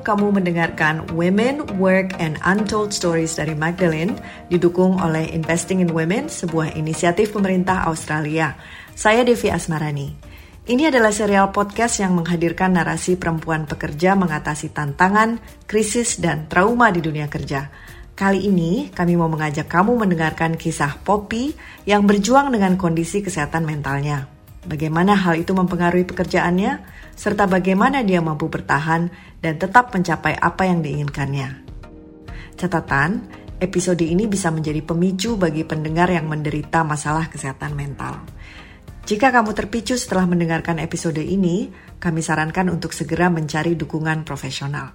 Kamu mendengarkan Women, Work, and Untold Stories dari Magdalene, didukung oleh Investing in Women, sebuah inisiatif pemerintah Australia. Saya Devi Asmarani. Ini adalah serial podcast yang menghadirkan narasi perempuan pekerja mengatasi tantangan, krisis, dan trauma di dunia kerja. Kali ini, kami mau mengajak kamu mendengarkan kisah Poppy yang berjuang dengan kondisi kesehatan mentalnya. Bagaimana hal itu mempengaruhi pekerjaannya, serta bagaimana dia mampu bertahan dan tetap mencapai apa yang diinginkannya. Catatan, episode ini bisa menjadi pemicu bagi pendengar yang menderita masalah kesehatan mental. Jika kamu terpicu setelah mendengarkan episode ini, kami sarankan untuk segera mencari dukungan profesional.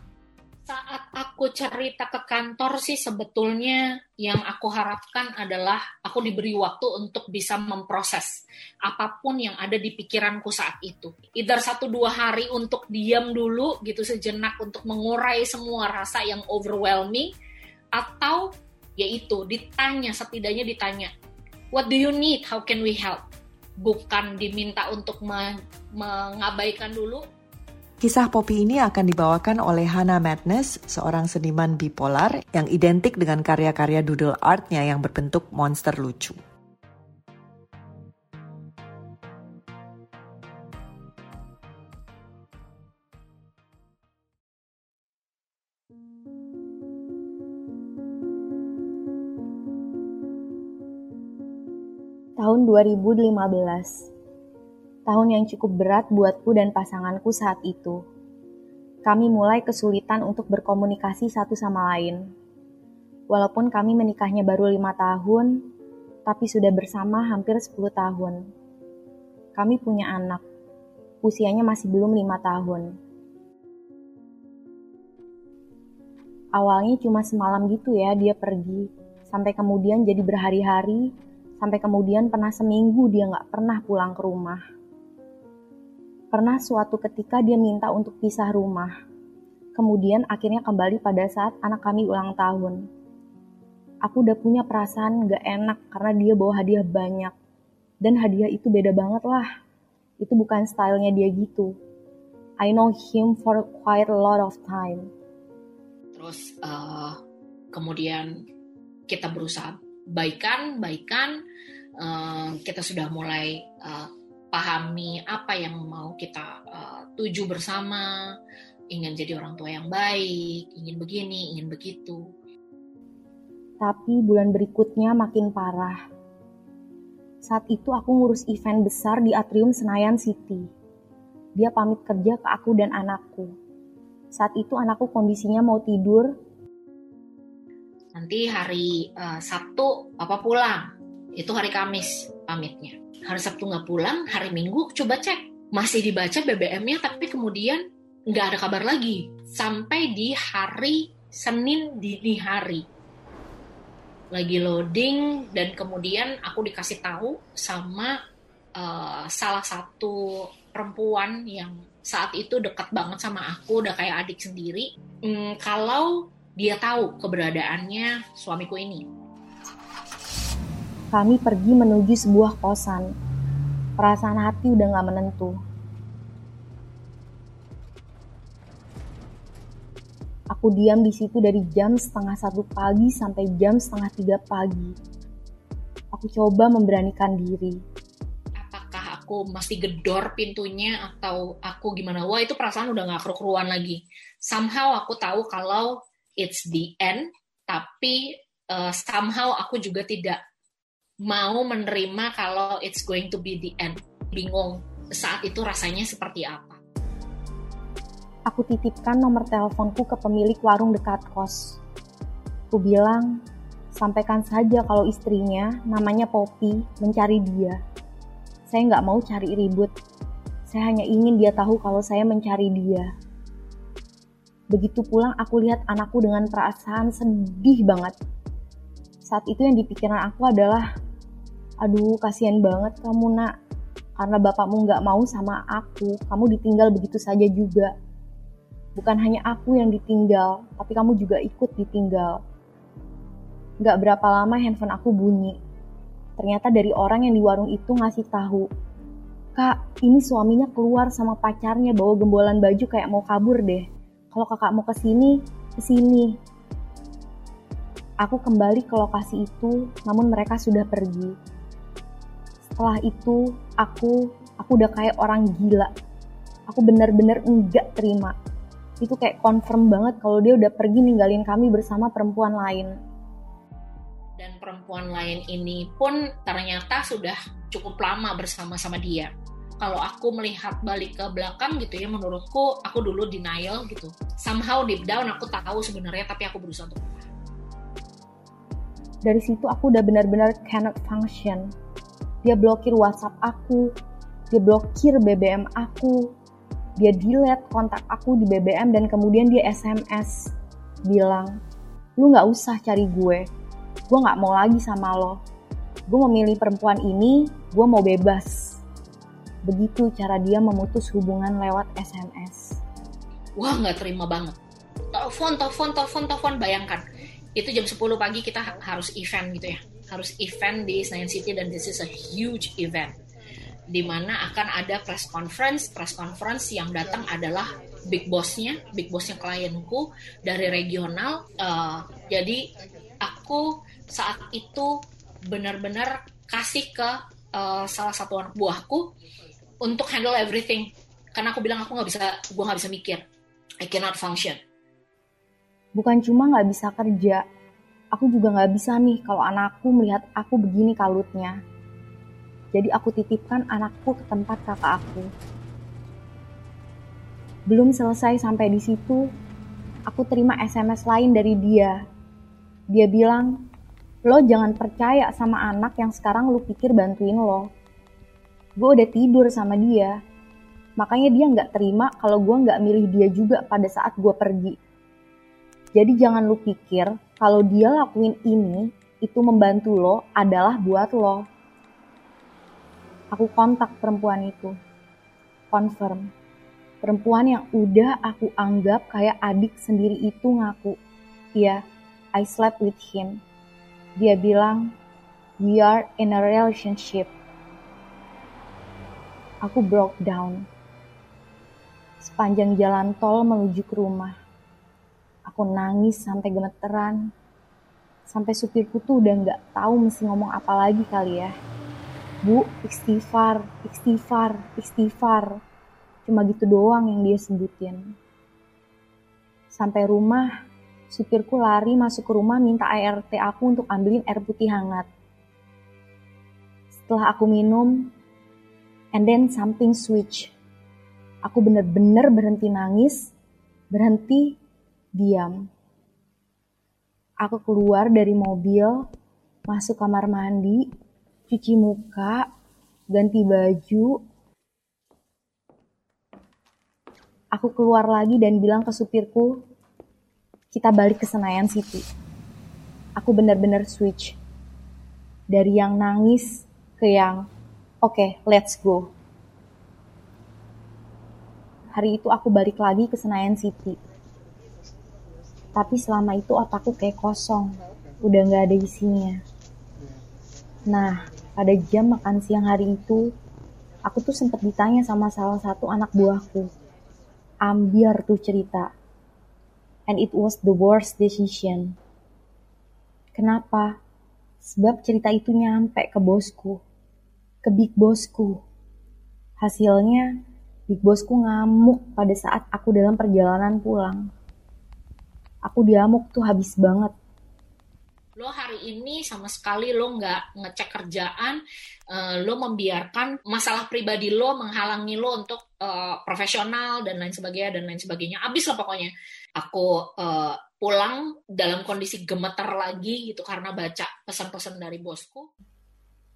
Saat cerita ke kantor sih sebetulnya yang aku harapkan adalah aku diberi waktu untuk bisa memproses apa pun yang ada di pikiranku saat itu. Either satu dua hari untuk diam dulu gitu sejenak untuk mengurai semua rasa yang overwhelming atau yaitu ditanya setidaknya ditanya what do you need how can we help bukan diminta untuk mengabaikan dulu. Kisah Poppy ini akan dibawakan oleh Hannah Madness, seorang seniman bipolar yang identik dengan karya-karya doodle artnya yang berbentuk monster lucu. Tahun 2015. Tahun yang cukup berat buatku dan pasanganku saat itu. Kami mulai kesulitan untuk berkomunikasi satu sama lain. Walaupun kami menikahnya baru lima tahun, tapi sudah bersama hampir 10 tahun. Kami punya anak, usianya masih belum lima tahun. Awalnya cuma semalam gitu ya dia pergi, sampai kemudian jadi berhari-hari Sampai kemudian pernah seminggu dia nggak pernah pulang ke rumah. Pernah suatu ketika dia minta untuk pisah rumah. Kemudian akhirnya kembali pada saat anak kami ulang tahun. Aku udah punya perasaan gak enak karena dia bawa hadiah banyak. Dan hadiah itu beda banget lah. Itu bukan stylenya dia gitu. I know him for quite a lot of time. Terus uh, kemudian kita berusaha baikan, baikan, uh, kita sudah mulai uh, pahami apa yang mau kita uh, tuju bersama, ingin jadi orang tua yang baik, ingin begini, ingin begitu. Tapi bulan berikutnya makin parah. Saat itu aku ngurus event besar di atrium Senayan City. Dia pamit kerja ke aku dan anakku. Saat itu anakku kondisinya mau tidur, nanti hari uh, Sabtu papa pulang itu hari Kamis pamitnya hari Sabtu nggak pulang hari Minggu coba cek. Masih dibaca BBM-nya tapi kemudian nggak ada kabar lagi. Sampai di hari Senin dini hari. Lagi loading dan kemudian aku dikasih tahu sama uh, salah satu perempuan yang saat itu dekat banget sama aku udah kayak adik sendiri. Hmm, kalau dia tahu keberadaannya suamiku ini. Kami pergi menuju sebuah kosan. Perasaan hati udah gak menentu. Aku diam di situ dari jam setengah satu pagi sampai jam setengah tiga pagi. Aku coba memberanikan diri. Apakah aku masih gedor pintunya atau aku gimana? Wah itu perasaan udah gak keruan lagi. Somehow aku tahu kalau it's the end, tapi uh, somehow aku juga tidak mau menerima kalau it's going to be the end. Bingung saat itu rasanya seperti apa. Aku titipkan nomor teleponku ke pemilik warung dekat kos. Aku bilang, sampaikan saja kalau istrinya, namanya Poppy, mencari dia. Saya nggak mau cari ribut. Saya hanya ingin dia tahu kalau saya mencari dia. Begitu pulang aku lihat anakku dengan perasaan sedih banget. Saat itu yang dipikiran aku adalah, aduh kasihan banget kamu nak, karena bapakmu nggak mau sama aku, kamu ditinggal begitu saja juga. Bukan hanya aku yang ditinggal, tapi kamu juga ikut ditinggal. Gak berapa lama handphone aku bunyi. Ternyata dari orang yang di warung itu ngasih tahu, Kak, ini suaminya keluar sama pacarnya bawa gembolan baju kayak mau kabur deh Kalau kakak mau ke sini, ke sini. Aku kembali ke lokasi itu, namun mereka sudah pergi. Setelah itu, aku aku udah kayak orang gila. Aku bener-bener enggak terima. Itu kayak confirm banget kalau dia udah pergi ninggalin kami bersama perempuan lain. Dan perempuan lain ini pun ternyata sudah cukup lama bersama-sama dia. Kalau aku melihat balik ke belakang gitu ya, menurutku aku dulu denial gitu. Somehow deep down aku tahu sebenarnya, tapi aku berusaha untuk dari situ aku udah benar-benar cannot function. Dia blokir WhatsApp aku, dia blokir BBM aku, dia delete kontak aku di BBM dan kemudian dia SMS bilang, lu nggak usah cari gue, gue nggak mau lagi sama lo. Gue memilih perempuan ini, gue mau bebas. Begitu cara dia memutus hubungan lewat SMS. Wah nggak terima banget. Telepon, telepon, telepon, telepon, bayangkan. Itu jam 10 pagi kita harus event gitu ya. Harus event di Senayan City dan this is a huge event di mana akan ada press conference. Press conference yang datang adalah big bossnya, big bossnya klienku dari regional. Uh, jadi aku saat itu benar-benar kasih ke uh, salah satu anak buahku untuk handle everything. Karena aku bilang aku nggak bisa, gue nggak bisa mikir. I cannot function. Bukan cuma nggak bisa kerja, aku juga nggak bisa nih kalau anakku melihat aku begini kalutnya jadi aku titipkan anakku ke tempat kakak aku. Belum selesai sampai di situ, aku terima SMS lain dari dia. Dia bilang, lo jangan percaya sama anak yang sekarang lo pikir bantuin lo. Gue udah tidur sama dia, makanya dia nggak terima kalau gue nggak milih dia juga pada saat gue pergi. Jadi jangan lu pikir kalau dia lakuin ini, itu membantu lo adalah buat lo. Aku kontak perempuan itu. Confirm. Perempuan yang udah aku anggap kayak adik sendiri itu ngaku. Iya, I slept with him. Dia bilang, we are in a relationship. Aku broke down. Sepanjang jalan tol menuju ke rumah. Aku nangis sampai gemeteran. Sampai supirku tuh udah nggak tahu mesti ngomong apa lagi kali ya. Bu, istighfar, istighfar, istighfar. Cuma gitu doang yang dia sebutin. Sampai rumah, supirku lari masuk ke rumah minta ART aku untuk ambilin air putih hangat. Setelah aku minum, and then something switch. Aku bener-bener berhenti nangis, berhenti diam. Aku keluar dari mobil, masuk kamar mandi, cuci muka, ganti baju. Aku keluar lagi dan bilang ke supirku, kita balik ke Senayan City. Aku benar-benar switch. Dari yang nangis ke yang, oke, okay, let's go. Hari itu aku balik lagi ke Senayan City. Tapi selama itu otakku kayak kosong, udah gak ada isinya. Nah, pada jam makan siang hari itu, aku tuh sempat ditanya sama salah satu anak buahku. Ambiar tuh cerita. And it was the worst decision. Kenapa? Sebab cerita itu nyampe ke bosku. Ke big bosku. Hasilnya, big bosku ngamuk pada saat aku dalam perjalanan pulang. Aku diamuk tuh habis banget lo hari ini sama sekali lo nggak ngecek kerjaan, uh, lo membiarkan masalah pribadi lo menghalangi lo untuk uh, profesional dan lain sebagainya dan lain sebagainya. Abis lah pokoknya. Aku uh, pulang dalam kondisi gemeter lagi gitu karena baca pesan-pesan dari bosku.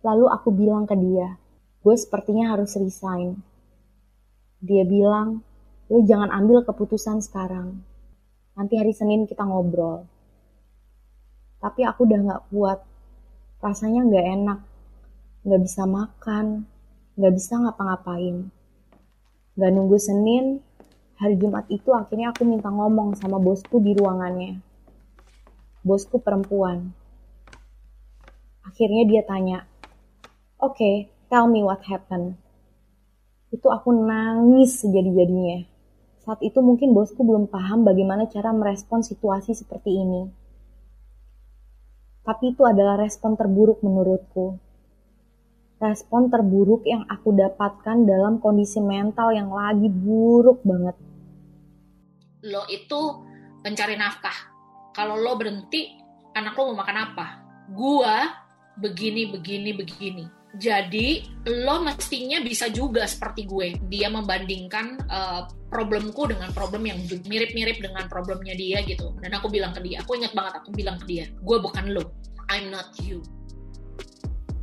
Lalu aku bilang ke dia, gue sepertinya harus resign. Dia bilang, lo jangan ambil keputusan sekarang. Nanti hari Senin kita ngobrol tapi aku udah gak kuat. Rasanya gak enak, gak bisa makan, gak bisa ngapa-ngapain. Gak nunggu Senin, hari Jumat itu akhirnya aku minta ngomong sama bosku di ruangannya. Bosku perempuan. Akhirnya dia tanya, Oke, okay, tell me what happened. Itu aku nangis sejadi-jadinya. Saat itu mungkin bosku belum paham bagaimana cara merespon situasi seperti ini. Tapi itu adalah respon terburuk menurutku. Respon terburuk yang aku dapatkan dalam kondisi mental yang lagi buruk banget. Lo itu pencari nafkah. Kalau lo berhenti, anak lo mau makan apa? Gua begini, begini, begini jadi lo mestinya bisa juga seperti gue. Dia membandingkan uh, problemku dengan problem yang mirip-mirip dengan problemnya dia gitu. Dan aku bilang ke dia, aku ingat banget aku bilang ke dia, gue bukan lo, I'm not you.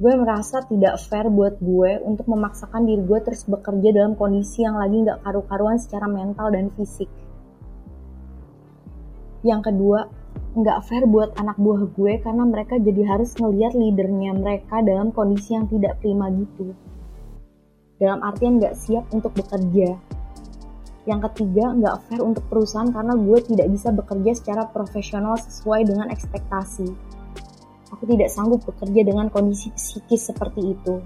Gue merasa tidak fair buat gue untuk memaksakan diri gue terus bekerja dalam kondisi yang lagi nggak karu-karuan secara mental dan fisik. Yang kedua, nggak fair buat anak buah gue karena mereka jadi harus ngeliat leadernya mereka dalam kondisi yang tidak prima gitu. Dalam artian nggak siap untuk bekerja. Yang ketiga, nggak fair untuk perusahaan karena gue tidak bisa bekerja secara profesional sesuai dengan ekspektasi. Aku tidak sanggup bekerja dengan kondisi psikis seperti itu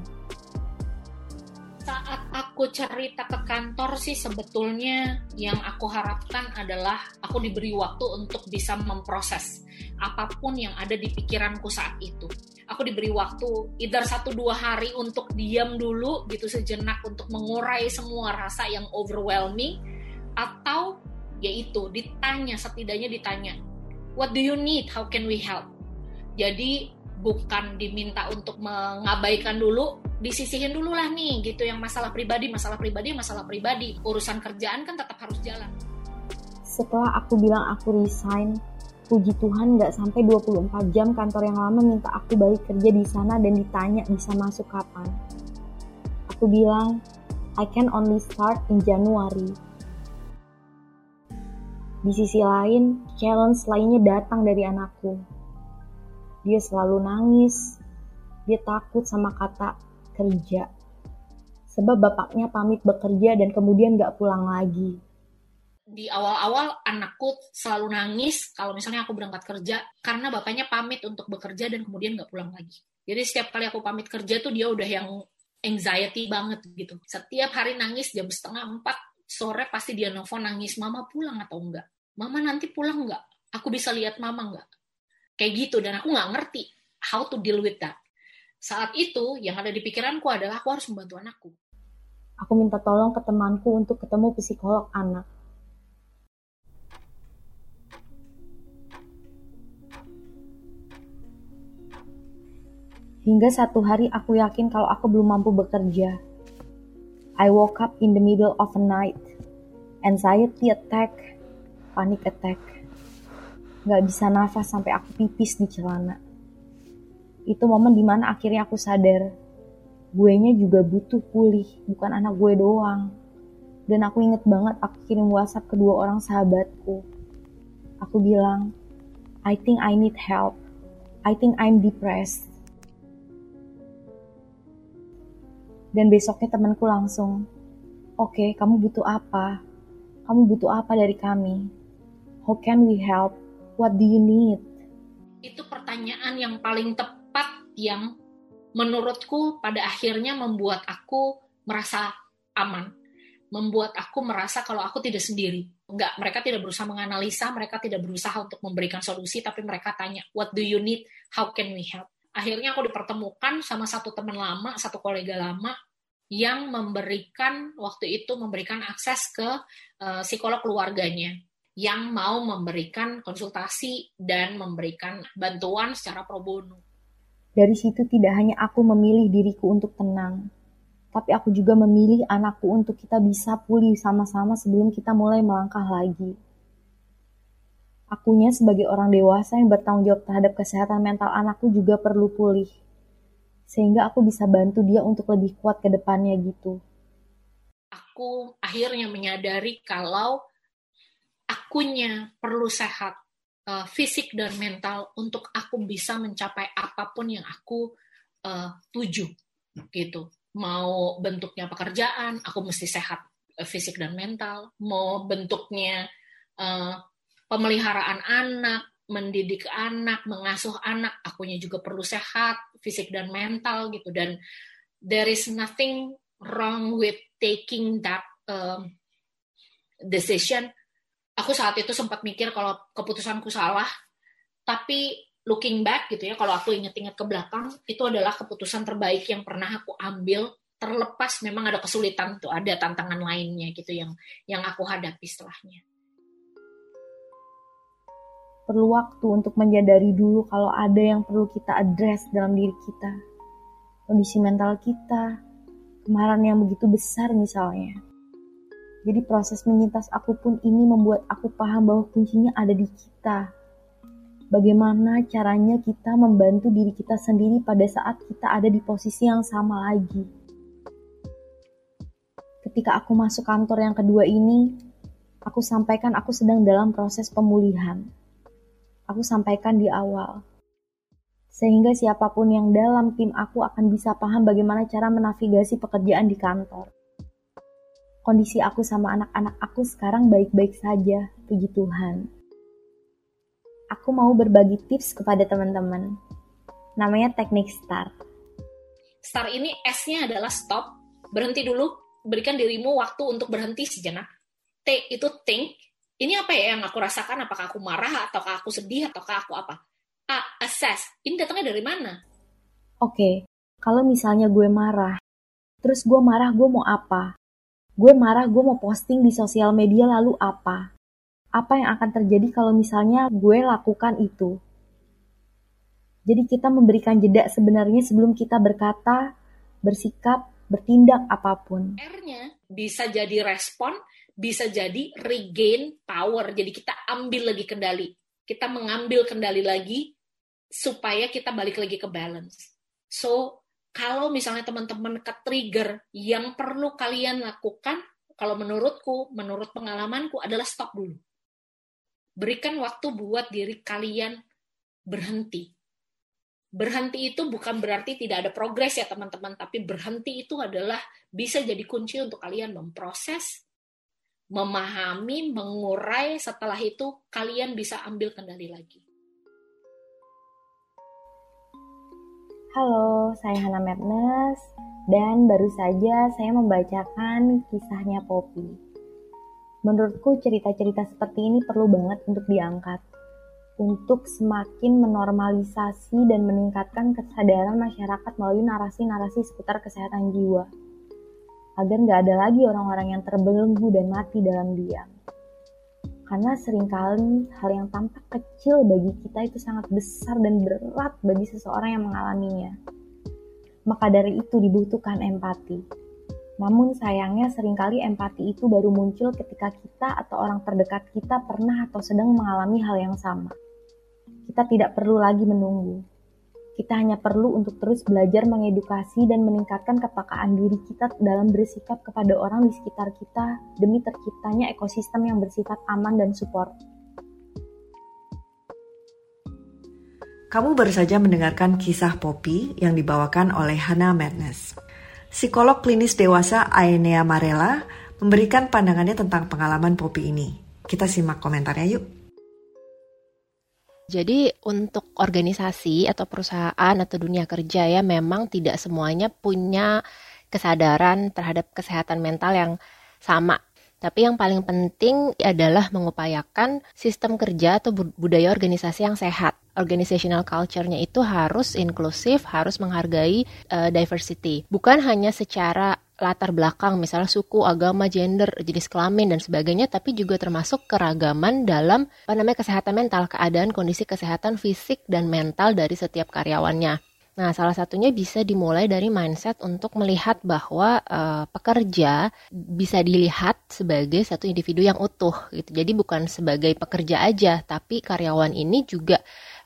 aku cerita ke kantor sih sebetulnya yang aku harapkan adalah aku diberi waktu untuk bisa memproses apa pun yang ada di pikiranku saat itu. Aku diberi waktu either satu dua hari untuk diam dulu gitu sejenak untuk mengurai semua rasa yang overwhelming atau yaitu ditanya setidaknya ditanya what do you need how can we help jadi bukan diminta untuk mengabaikan dulu disisihin dulu lah nih gitu. Yang masalah pribadi masalah pribadi masalah pribadi. Urusan kerjaan kan tetap harus jalan. Setelah aku bilang aku resign puji Tuhan nggak sampai 24 jam kantor yang lama minta aku balik kerja di sana dan ditanya bisa masuk kapan. Aku bilang I can only start in January. Di sisi lain, challenge lainnya datang dari anakku. Dia selalu nangis. Dia takut sama kata kerja. Sebab bapaknya pamit bekerja dan kemudian gak pulang lagi. Di awal-awal anakku selalu nangis kalau misalnya aku berangkat kerja karena bapaknya pamit untuk bekerja dan kemudian gak pulang lagi. Jadi setiap kali aku pamit kerja tuh dia udah yang anxiety banget gitu. Setiap hari nangis jam setengah empat sore pasti dia nelfon nangis, mama pulang atau enggak? Mama nanti pulang enggak? Aku bisa lihat mama enggak? kayak gitu dan aku nggak ngerti how to deal with that saat itu yang ada di pikiranku adalah aku harus membantu anakku aku minta tolong ke temanku untuk ketemu psikolog anak Hingga satu hari aku yakin kalau aku belum mampu bekerja. I woke up in the middle of a night. Anxiety attack, panic attack. Gak bisa nafas sampai aku pipis di celana. Itu momen di mana akhirnya aku sadar, gue nya juga butuh pulih, bukan anak gue doang. Dan aku inget banget aku kirim WhatsApp kedua orang sahabatku. Aku bilang, I think I need help. I think I'm depressed. Dan besoknya temanku langsung, oke, okay, kamu butuh apa? Kamu butuh apa dari kami? How can we help? What do you need? Itu pertanyaan yang paling tepat yang menurutku pada akhirnya membuat aku merasa aman. Membuat aku merasa kalau aku tidak sendiri. Enggak, mereka tidak berusaha menganalisa, mereka tidak berusaha untuk memberikan solusi, tapi mereka tanya, what do you need? How can we help? Akhirnya aku dipertemukan sama satu teman lama, satu kolega lama, yang memberikan waktu itu memberikan akses ke uh, psikolog keluarganya yang mau memberikan konsultasi dan memberikan bantuan secara pro bono. Dari situ tidak hanya aku memilih diriku untuk tenang, tapi aku juga memilih anakku untuk kita bisa pulih sama-sama sebelum kita mulai melangkah lagi. Akunya sebagai orang dewasa yang bertanggung jawab terhadap kesehatan mental anakku juga perlu pulih. Sehingga aku bisa bantu dia untuk lebih kuat ke depannya gitu. Aku akhirnya menyadari kalau akunya perlu sehat uh, fisik dan mental untuk aku bisa mencapai apa pun yang aku uh, tuju gitu. Mau bentuknya pekerjaan aku mesti sehat uh, fisik dan mental. Mau bentuknya uh, pemeliharaan anak mendidik anak mengasuh anak akunya juga perlu sehat fisik dan mental gitu. Dan there is nothing wrong with taking that um, decision aku saat itu sempat mikir kalau keputusanku salah. Tapi looking back gitu ya kalau aku inget-inget ke belakang itu adalah keputusan terbaik yang pernah aku ambil. Terlepas memang ada kesulitan tuh ada tantangan lainnya gitu yang yang aku hadapi setelahnya. Perlu waktu untuk menyadari dulu kalau ada yang perlu kita address dalam diri kita. Kondisi mental kita kemarahan yang begitu besar misalnya jadi proses menyintas aku pun ini membuat aku paham bahwa kuncinya ada di kita. Bagaimana caranya kita membantu diri kita sendiri pada saat kita ada di posisi yang sama lagi. Ketika aku masuk kantor yang kedua ini, aku sampaikan aku sedang dalam proses pemulihan. Aku sampaikan di awal. Sehingga siapa pun yang dalam tim aku akan bisa paham bagaimana cara menavigasi pekerjaan di kantor kondisi aku sama anak-anak aku sekarang baik-baik saja, puji Tuhan. Aku mau berbagi tips kepada teman-teman. Namanya teknik STAR. STAR ini S-nya adalah stop, berhenti dulu, berikan dirimu waktu untuk berhenti sejenak. T itu think, ini apa ya yang aku rasakan? Apakah aku marah, ataukah aku sedih, ataukah aku apa? A, assess, ini datangnya dari mana? Oke, kalau misalnya gue marah, terus gue marah gue mau apa? Gue marah, gue mau posting di sosial media lalu apa? Apa yang akan terjadi kalau misalnya gue lakukan itu? Jadi kita memberikan jeda sebenarnya sebelum kita berkata, bersikap, bertindak apa pun. R-nya bisa jadi respon, bisa jadi regain power. Jadi kita ambil lagi kendali. Kita mengambil kendali lagi supaya kita balik lagi ke balance. So, kalau misalnya teman-teman ke trigger yang perlu kalian lakukan, kalau menurutku, menurut pengalamanku adalah stop dulu. Berikan waktu buat diri kalian berhenti. Berhenti itu bukan berarti tidak ada progres ya teman-teman, tapi berhenti itu adalah bisa jadi kunci untuk kalian memproses, memahami, mengurai, setelah itu kalian bisa ambil kendali lagi. Halo, saya Hana Madness dan baru saja saya membacakan kisahnya Poppy. Menurutku cerita-cerita seperti ini perlu banget untuk diangkat untuk semakin menormalisasi dan meningkatkan kesadaran masyarakat melalui narasi-narasi seputar kesehatan jiwa agar nggak ada lagi orang-orang yang terbelenggu dan mati dalam diam. Karena sering kali hal yang tampak kecil bagi kita itu sangat besar dan berat bagi seseorang yang mengalaminya. Maka dari itu dibutuhkan empati. Namun sayangnya sering kali empati itu baru muncul ketika kita atau orang terdekat kita pernah atau sedang mengalami hal yang sama. Kita tidak perlu lagi menunggu kita hanya perlu untuk terus belajar mengedukasi dan meningkatkan kepekaan diri kita dalam bersikap kepada orang di sekitar kita demi terciptanya ekosistem yang bersifat aman dan support. Kamu baru saja mendengarkan kisah Poppy yang dibawakan oleh Hannah Madness. Psikolog klinis dewasa Aenea Marella memberikan pandangannya tentang pengalaman Poppy ini. Kita simak komentarnya yuk. Jadi untuk organisasi atau perusahaan atau dunia kerja ya memang tidak semuanya punya kesadaran terhadap kesehatan mental yang sama. Tapi yang paling penting adalah mengupayakan sistem kerja atau budaya organisasi yang sehat. Organizational culture-nya itu harus inklusif, harus menghargai uh, diversity. Bukan hanya secara latar belakang, misalnya suku, agama, gender, jenis kelamin dan sebagainya, tapi juga termasuk keragaman dalam apa namanya kesehatan mental, keadaan kondisi kesehatan fisik dan mental dari setiap karyawannya. Nah, salah satunya bisa dimulai dari mindset untuk melihat bahwa uh, pekerja bisa dilihat sebagai satu individu yang utuh gitu. Jadi bukan sebagai pekerja aja, tapi karyawan ini juga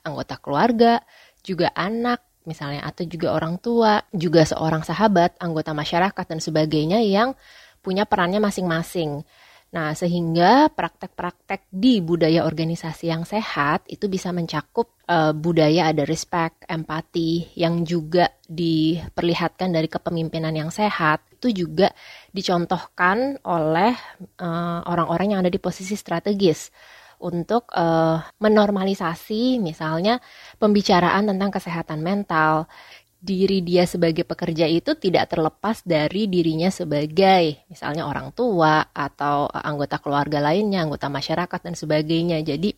anggota keluarga, juga anak, misalnya atau juga orang tua, juga seorang sahabat, anggota masyarakat dan sebagainya yang punya perannya masing-masing. Nah, sehingga praktek-praktek di budaya organisasi yang sehat itu bisa mencakup uh, budaya ada respect, empati yang juga diperlihatkan dari kepemimpinan yang sehat. Itu juga dicontohkan oleh eh, orang-orang uh, yang ada di posisi strategis untuk uh, menormalisasi misalnya pembicaraan tentang kesehatan mental. diri dia sebagai pekerja itu tidak terlepas dari dirinya sebagai misalnya orang tua atau anggota keluarga lainnya, anggota masyarakat dan sebagainya. Jadi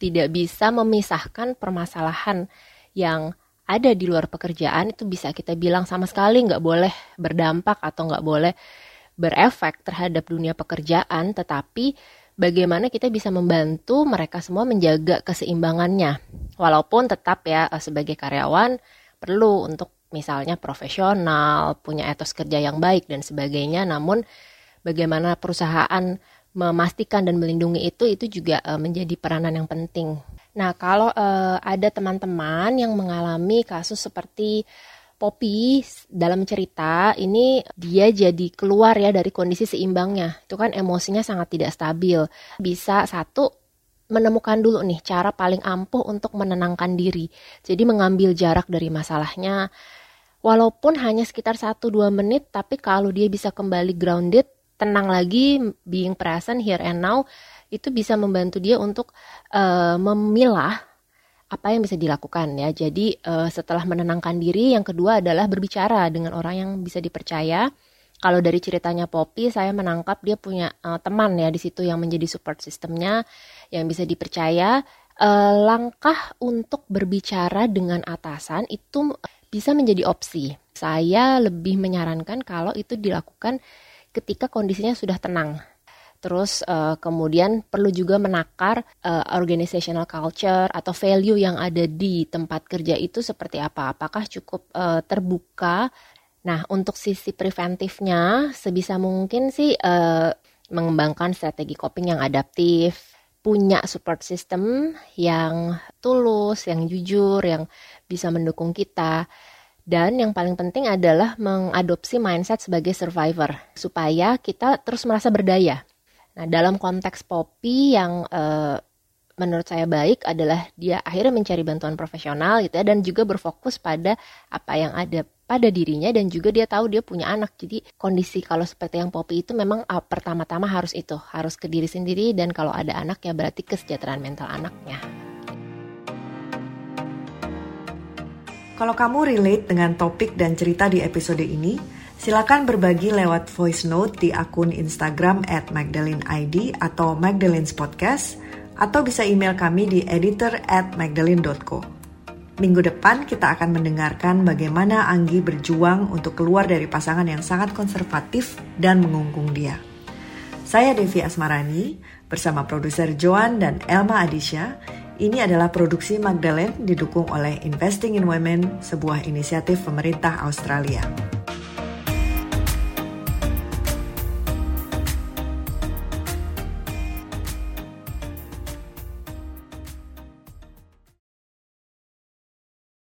tidak bisa memisahkan permasalahan yang ada di luar pekerjaan itu bisa kita bilang sama sekali nggak boleh berdampak atau nggak boleh berefek terhadap dunia pekerjaan, tetapi bagaimana kita bisa membantu mereka semua menjaga keseimbangannya. Walaupun tetap ya sebagai karyawan perlu untuk misalnya profesional, punya etos kerja yang baik dan sebagainya. Namun bagaimana perusahaan memastikan dan melindungi itu itu juga uh, menjadi peranan yang penting. Nah, kalau uh, ada teman-teman yang mengalami kasus seperti Poppy dalam cerita ini dia jadi keluar ya dari kondisi seimbangnya. Itu kan emosinya sangat tidak stabil. Bisa satu menemukan dulu nih cara paling ampuh untuk menenangkan diri. Jadi mengambil jarak dari masalahnya. Walaupun hanya sekitar 1-2 menit, tapi kalau dia bisa kembali grounded, tenang lagi, being present here and now, itu bisa membantu dia untuk uh, memilah apa yang bisa dilakukan ya. Jadi uh, setelah menenangkan diri, yang kedua adalah berbicara dengan orang yang bisa dipercaya kalau dari ceritanya Poppy, saya menangkap dia punya uh, teman ya di situ yang menjadi support sistemnya, yang bisa dipercaya. Uh, langkah untuk berbicara dengan atasan itu bisa menjadi opsi. Saya lebih menyarankan kalau itu dilakukan ketika kondisinya sudah tenang. Terus uh, kemudian perlu juga menakar uh, organizational culture atau value yang ada di tempat kerja itu seperti apa. Apakah cukup uh, terbuka Nah, untuk sisi preventifnya, sebisa mungkin sih uh, mengembangkan strategi coping yang adaptif, punya support system yang tulus, yang jujur, yang bisa mendukung kita. Dan yang paling penting adalah mengadopsi mindset sebagai survivor, supaya kita terus merasa berdaya. Nah, dalam konteks Poppy yang uh, menurut saya baik adalah dia akhirnya mencari bantuan profesional gitu ya dan juga berfokus pada apa yang ada pada dirinya dan juga dia tahu dia punya anak. Jadi kondisi kalau seperti yang Poppy itu memang uh, pertama-tama harus itu, harus ke diri sendiri dan kalau ada anak ya berarti kesejahteraan mental anaknya. Kalau kamu relate dengan topik dan cerita di episode ini, silakan berbagi lewat voice note di akun Instagram at magdaleneid atau Magdalene's Podcast, atau bisa email kami di editor at magdalene.co. Minggu depan kita akan mendengarkan bagaimana Anggi berjuang untuk keluar dari pasangan yang sangat konservatif dan mengungkung dia. Saya Devi Asmarani bersama produser Joan dan Elma Adisha. Ini adalah produksi Magdalene didukung oleh Investing in Women, sebuah inisiatif pemerintah Australia.